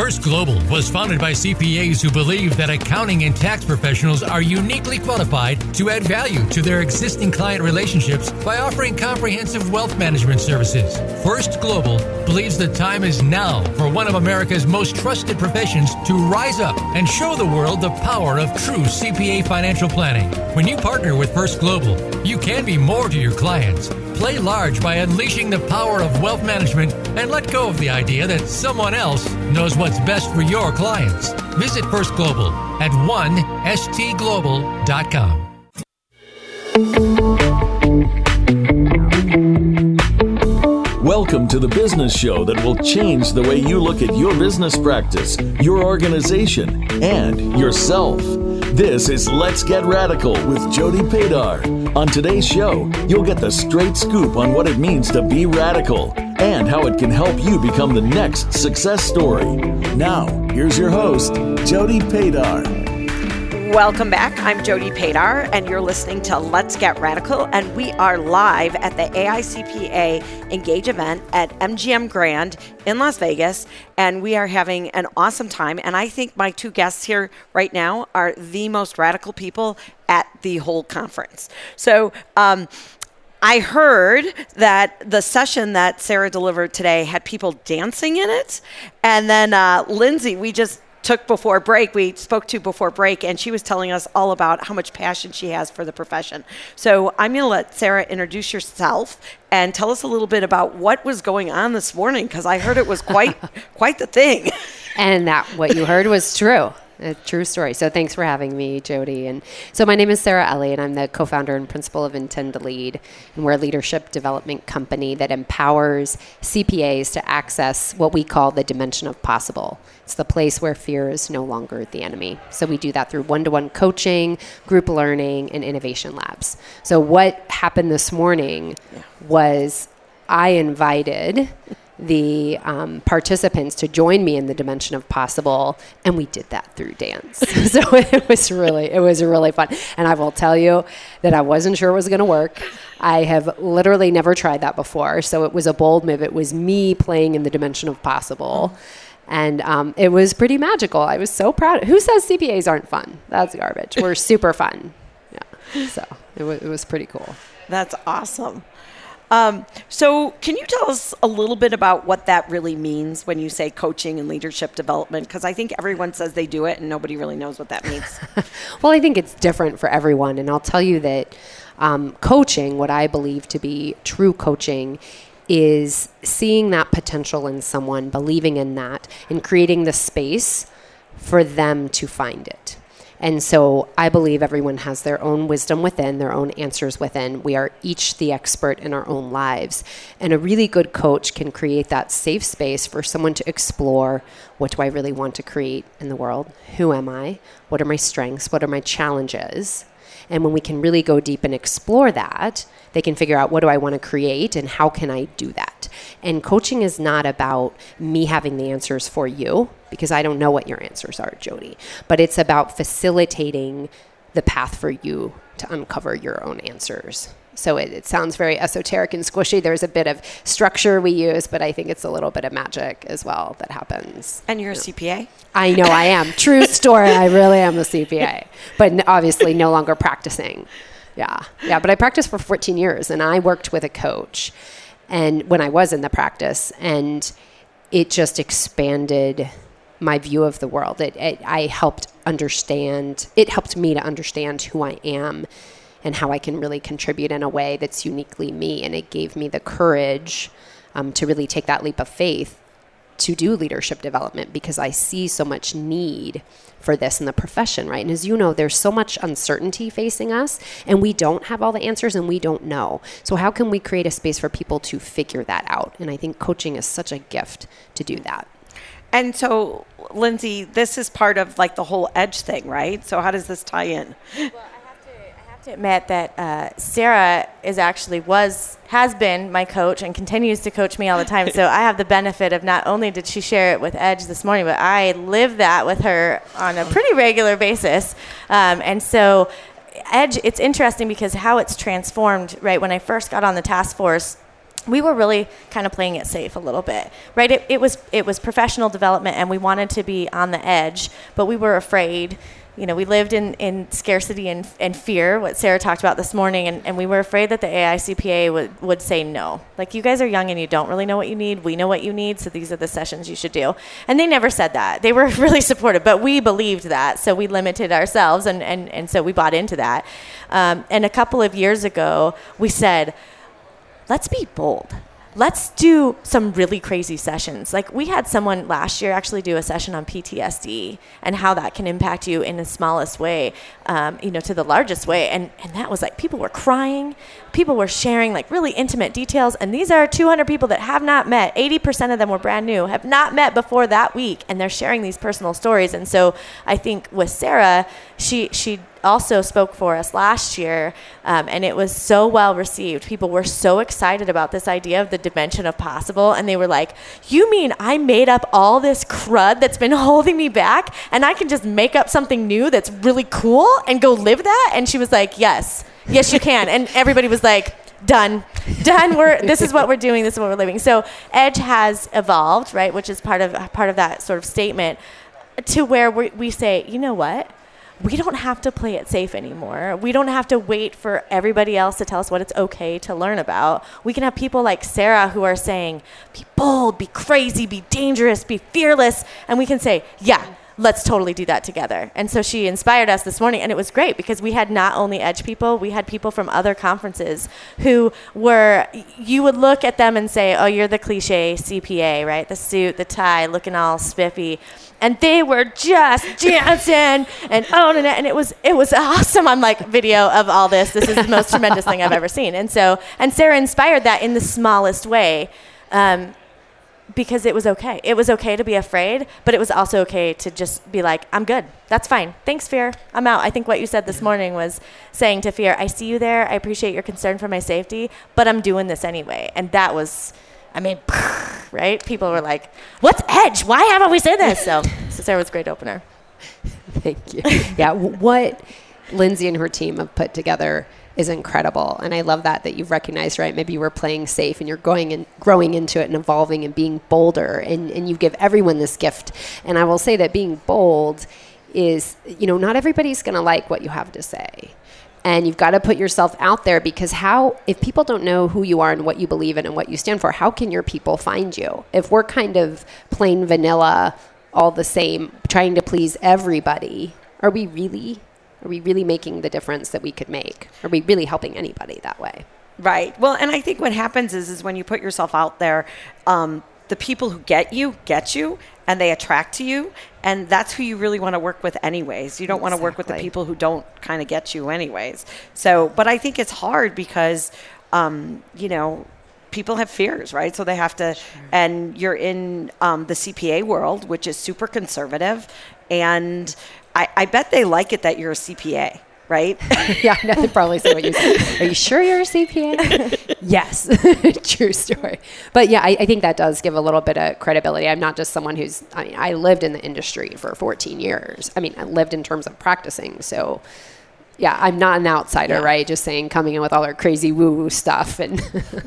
First Global was founded by CPAs who believe that accounting and tax professionals are uniquely qualified to add value to their existing client relationships by offering comprehensive wealth management services. First Global believes the time is now for one of America's most trusted professions to rise up and show the world the power of true CPA financial planning. When you partner with First Global, you can be more to your clients. Play large by unleashing the power of wealth management and let go of the idea that someone else knows what's best for your clients. Visit First Global at 1stglobal.com. Welcome to the business show that will change the way you look at your business practice, your organization, and yourself. This is Let's Get Radical with Jody Padar. On today's show, you'll get the straight scoop on what it means to be radical and how it can help you become the next success story. Now, here's your host, Jody Padar. Welcome back. I'm Jody Padar, and you're listening to Let's Get Radical. And we are live at the AICPA Engage event at MGM Grand in Las Vegas. And we are having an awesome time. And I think my two guests here right now are the most radical people at the whole conference. So, um, I heard that the session that Sarah delivered today had people dancing in it. And then uh, Lindsay, we just took before break, we spoke to before break, and she was telling us all about how much passion she has for the profession. So I'm going to let Sarah introduce yourself and tell us a little bit about what was going on this morning because I heard it was quite quite the thing. And that what you heard was true. A true story. So thanks for having me, Jody. And so my name is Sarah Elliott. And I'm the co-founder and principal of Intend to Lead, and we're a leadership development company that empowers CPAs to access what we call the dimension of possible. It's the place where fear is no longer the enemy. So we do that through one-to-one coaching, group learning, and innovation labs. So what happened this morning was I invited the um, participants to join me in the dimension of possible and we did that through dance. So it was really it was really fun. And i will tell you that i wasn't sure it was going to work. I have literally never tried that before. So it was a bold move. It was me playing in the dimension of possible. And um, it was pretty magical. I was so proud. Who says cpas aren't fun? That's garbage. We're super fun. Yeah. So it, w- it was pretty cool. That's awesome. Um, so, can you tell us a little bit about what that really means when you say coaching and leadership development? Because I think everyone says they do it and nobody really knows what that means. well, I think it's different for everyone. And I'll tell you that um, coaching, what I believe to be true coaching, is seeing that potential in someone, believing in that, and creating the space for them to find it. And so I believe everyone has their own wisdom within, their own answers within. We are each the expert in our own lives. And a really good coach can create that safe space for someone to explore what do I really want to create in the world? Who am I? What are my strengths? What are my challenges? And when we can really go deep and explore that, they can figure out what do I want to create and how can I do that. And coaching is not about me having the answers for you because I don't know what your answers are, Jody, but it's about facilitating the path for you to uncover your own answers. So it, it, sounds very esoteric and squishy. There's a bit of structure we use, but I think it's a little bit of magic as well that happens. And you're a CPA? I know I am. True story. I really am a CPA, but obviously no longer practicing. Yeah. Yeah. But I practiced for 14 years and I worked with a coach and when I was in the practice and it just expanded my view of the world. It, it, I helped understand, it helped me to understand who I am and how I can really contribute in a way that's uniquely me. And it gave me the courage um, to really take that leap of faith to do leadership development because I see so much need for this in the profession, right? And as you know, there's so much uncertainty facing us, and we don't have all the answers and we don't know. So, how can we create a space for people to figure that out? And I think coaching is such a gift to do that. And so, Lindsay, this is part of like the whole edge thing, right? So, how does this tie in? Well, to admit that uh, Sarah is actually was has been my coach and continues to coach me all the time. So I have the benefit of not only did she share it with Edge this morning, but I live that with her on a pretty regular basis. Um, and so Edge, it's interesting because how it's transformed. Right when I first got on the task force, we were really kind of playing it safe a little bit, right? It, it was it was professional development, and we wanted to be on the edge, but we were afraid. You know, we lived in, in scarcity and, and fear, what Sarah talked about this morning, and, and we were afraid that the AICPA would, would say no. Like, you guys are young and you don't really know what you need. We know what you need, so these are the sessions you should do. And they never said that. They were really supportive, but we believed that, so we limited ourselves, and, and, and so we bought into that. Um, and a couple of years ago, we said, let's be bold. Let's do some really crazy sessions. Like we had someone last year actually do a session on PTSD and how that can impact you in the smallest way, um, you know, to the largest way. And and that was like people were crying, people were sharing like really intimate details. And these are 200 people that have not met. 80% of them were brand new, have not met before that week, and they're sharing these personal stories. And so I think with Sarah, she she also spoke for us last year, um, and it was so well received. People were so excited about this idea of the dimension of possible, and they were like, "You mean I made up all this crud that's been holding me back, and I can just make up something new that's really cool and go live that?" And she was like, "Yes, yes, you can." and everybody was like, done done we're this is what we're doing this is what we're living so edge has evolved right which is part of part of that sort of statement to where we, we say you know what we don't have to play it safe anymore. We don't have to wait for everybody else to tell us what it's okay to learn about. We can have people like Sarah who are saying, be bold, be crazy, be dangerous, be fearless. And we can say, yeah, let's totally do that together. And so she inspired us this morning, and it was great because we had not only Edge people, we had people from other conferences who were, you would look at them and say, oh, you're the cliche CPA, right? The suit, the tie, looking all spiffy and they were just dancing and owning it and it was it was awesome on like video of all this this is the most tremendous thing i've ever seen and so and sarah inspired that in the smallest way um, because it was okay it was okay to be afraid but it was also okay to just be like i'm good that's fine thanks fear i'm out i think what you said this morning was saying to fear i see you there i appreciate your concern for my safety but i'm doing this anyway and that was I mean, right? People were like, "What's Edge? Why haven't we said this?" So, so Sarah was a great opener. Thank you. Yeah, what Lindsay and her team have put together is incredible, and I love that that you've recognized. Right? Maybe you were playing safe, and you're going and growing into it and evolving and being bolder, and and you give everyone this gift. And I will say that being bold is, you know, not everybody's to like what you have to say and you've got to put yourself out there because how if people don't know who you are and what you believe in and what you stand for how can your people find you if we're kind of plain vanilla all the same trying to please everybody are we really are we really making the difference that we could make? Are we really helping anybody that way? Right. Well and i think what happens is is when you put yourself out there um, the people who get you get you and they attract to you and that's who you really want to work with anyways. You don't want to work with the people who don't kind of get you anyways. So but i think it's hard because um, you know people have fears right? So they have to sure. and you're in um, the cpa world which is super conservative and I, I bet they like it that you're a cpa right? yeah, I know they probably say what you said. Are you sure you're a CPA? yes, true story. But yeah, I, I, think that does give a little bit of credibility. I'm not just someone who's, I mean, I lived in the industry for 14 years. I mean, I lived in terms of practicing. So yeah, I'm not an outsider, yeah. right? Just saying, coming in with all our crazy woo woo stuff, and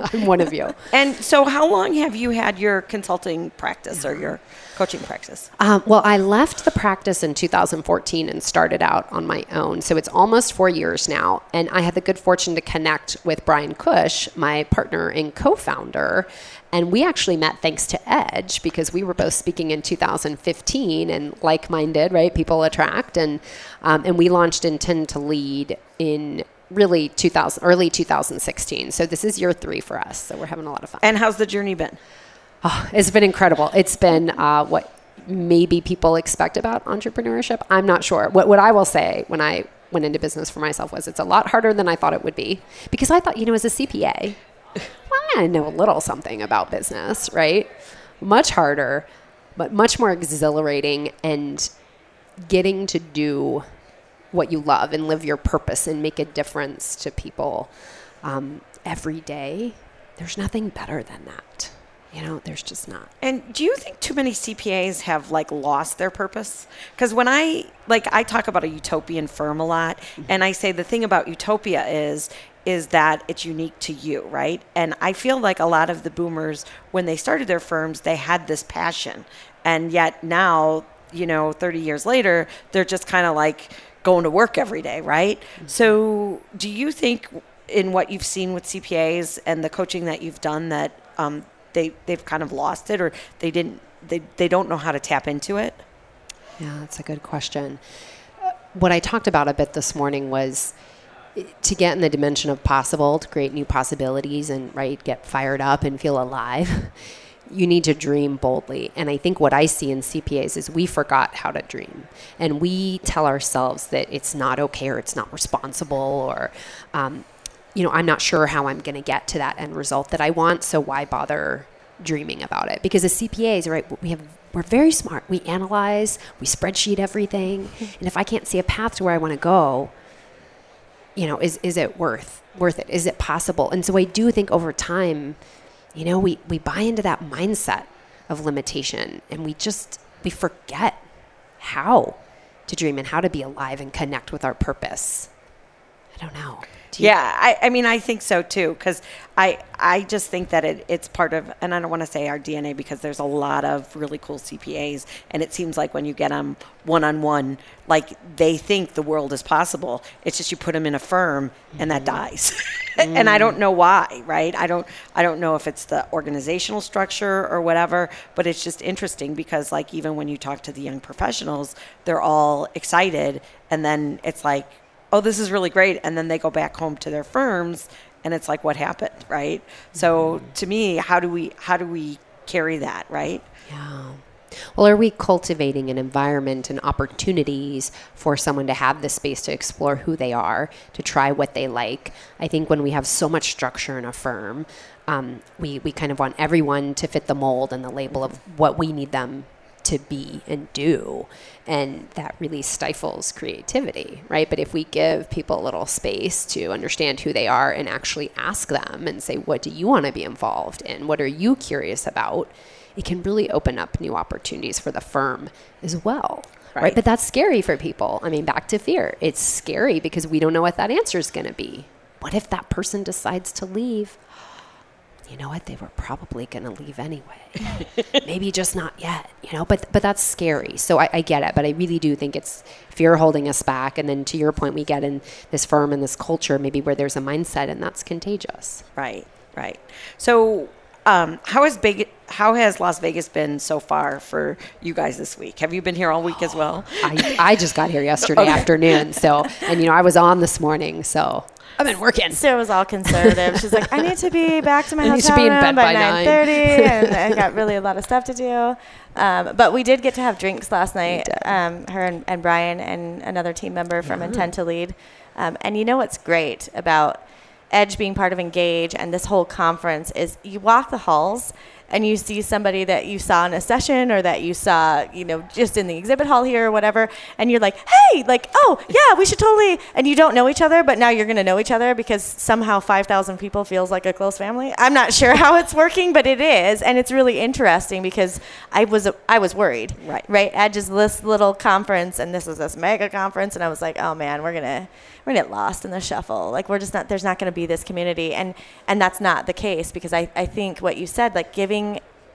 I'm one of you. And so, how long have you had your consulting practice or your coaching practice? Um, well, I left the practice in 2014 and started out on my own. So it's almost four years now. And I had the good fortune to connect with Brian Cush, my partner and co founder. And we actually met thanks to Edge because we were both speaking in 2015 and like minded, right? People attract. And, um, and we launched Intend to Lead in really 2000 early 2016 so this is year three for us so we're having a lot of fun and how's the journey been Oh, it's been incredible. It's been uh, what maybe people expect about entrepreneurship. I'm not sure. What, what I will say when I went into business for myself was it's a lot harder than I thought it would be because I thought, you know, as a CPA, well, I know a little something about business, right? Much harder, but much more exhilarating and getting to do what you love and live your purpose and make a difference to people um, every day. There's nothing better than that you know there's just not and do you think too many cpas have like lost their purpose because when i like i talk about a utopian firm a lot mm-hmm. and i say the thing about utopia is is that it's unique to you, right? And I feel like a lot of the boomers, when they started their firms, they had this passion. And yet now, you know, 30 years later, they're just kind of like going to work every day, right? Mm-hmm. So, do you think in what you've seen with CPAs and the coaching that you've done that um, they, they've kind of lost it or they didn't, they, they don't know how to tap into it? Yeah, that's a good question. What I talked about a bit this morning was to get in the dimension of possible, to create new possibilities and right get fired up and feel alive. You need to dream boldly. And I think what I see in CPAs is we forgot how to dream. And we tell ourselves that it's not okay or it's not responsible or, um, you know, I'm not sure how I'm going to get to that end result that I want. So why bother dreaming about it? Because as CPAs, right, we have we're very smart. We analyze, we spreadsheet everything. And if I can't see a path to where I want to go, you know, is is it worth worth it? Is it possible? And so I do think over time, you know, we we buy into that mindset of limitation and we just we forget how to dream and how to be alive and connect with our purpose. I don't know. Yeah, I, I mean, I think so too, because I, I just think that it, it's part of, and I don't want to say our DNA because there's a lot of really cool CPAs, and it seems like when you get them one on one, like they think the world is possible. It's just you put them in a firm and that mm-hmm. dies, mm. and I don't know why, right? I don't, I don't know if it's the organizational structure or whatever, but it's just interesting because like even when you talk to the young professionals, they're all excited, and then it's like oh, this is really great. And then they go back home to their firms and it's like, what happened? Right. Mm-hmm. So to me, how do we, how do we carry that? Right. Yeah. Well, are we cultivating an environment and opportunities for someone to have the space to explore who they are, to try what they like? I think when we have so much structure in a firm, um, we, we kind of want everyone to fit the mold and the label of what we need them to be and do. And that really stifles creativity, right? But if we give people a little space to understand who they are and actually ask them and say, what do you want to be involved in? What are you curious about? It can really open up new opportunities for the firm as well. Right. right. But that's scary for people. I mean, back to fear. It's scary because we don't know what that answer is going to be. What if that person decides to leave? You know what? They were probably going to leave anyway. Maybe just not yet, you know. But but that's scary. So I, I, get it, but I really do think it's fear holding us back. And then to your point, we get in this firm and this culture, maybe where there's a mindset, and that's contagious. Right. Right. So um, how has big how has Las Vegas been so far for you guys this week? Have you been here all week as well? I, I just got here yesterday okay. afternoon, so and you know I was on this morning, so I've been working. Sarah was all conservative. She's like, I need to be back to my I hotel room by, by 9.30 and I got really a lot of stuff to do. Um, but we did get to have drinks last night, um, her and, and, Brian and another team member from mm-hmm. Intend to Lead. Um, and you know what's great about Edge being part of Engage and this whole conference is you walk the halls – and you see somebody that you saw in a session or that you saw, you know, just in the exhibit hall here or whatever, and you're like, hey, like, oh, yeah, we should totally, and you don't know each other, but now you're going to know each other because somehow 5,000 people feels like a close family. I'm not sure how it's working, but it is, and it's really interesting because I was I was worried, right? Right, at just this little conference, and this was this mega conference, and I was like, oh man, we're gonna we're gonna get lost in the shuffle. Like we're just not there's not gonna be this community, and and that's not the case because I I think what you said, like giving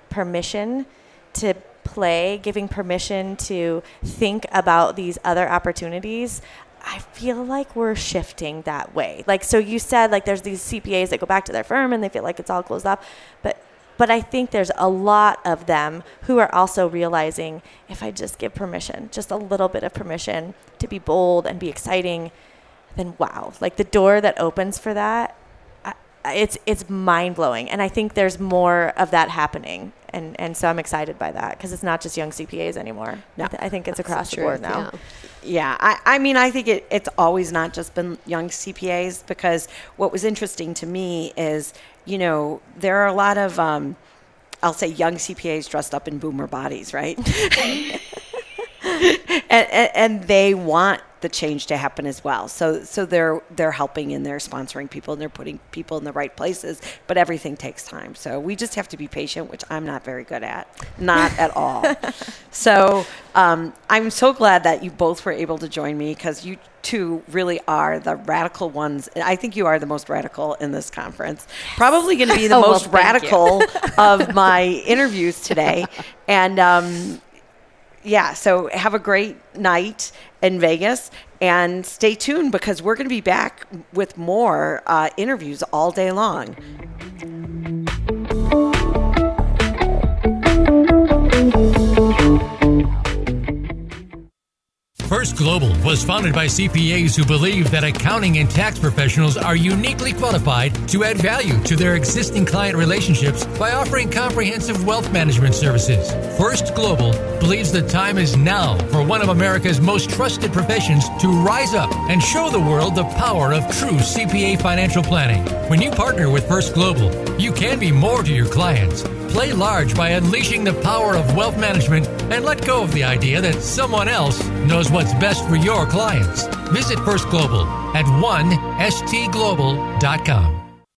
permission to play, giving permission to think about these other opportunities. I feel like we're shifting that way. Like so you said like there's these CPAs that go back to their firm and they feel like it's all closed off, but but I think there's a lot of them who are also realizing if I just give permission, just a little bit of permission to be bold and be exciting, then wow, like the door that opens for that, it's it's mind blowing, and I think there's more of that happening, and and so I'm excited by that because it's not just young CPAs anymore. No, I, th- I think it's across the board now. Yeah. Yeah, I, I mean, I think it, it's always not just been young CPAs because what was interesting to me is, you know, there are a lot of, um, I'll say, young CPAs dressed up in boomer bodies, right? and, and, and, they want the change to happen as well. So so they're they're helping and they're sponsoring people and they're putting people in the right places, but everything takes time. So we just have to be patient, which I'm not very good at. Not at all. So Um, I'm so glad that you both were able to join me because you two really are the radical ones. I think you are the most radical in this conference. Probably going to be the Oh, most you. radical of my interviews today. And um, yeah, so have a great night in Vegas and stay tuned because we're going to be back with more uh, interviews all day long. First Global was founded by CPAs who believe that accounting and tax professionals are uniquely qualified to add value to their existing client relationships by offering comprehensive wealth management services. First Global believes the time is now for one of America's most trusted professions to rise up and show the world the power of true CPA financial planning. When you partner with First Global, you can be more to your clients. Play large by unleashing the power of wealth management and let go of the idea that someone else knows what's best for your clients. Visit First Global at 1stglobal.com.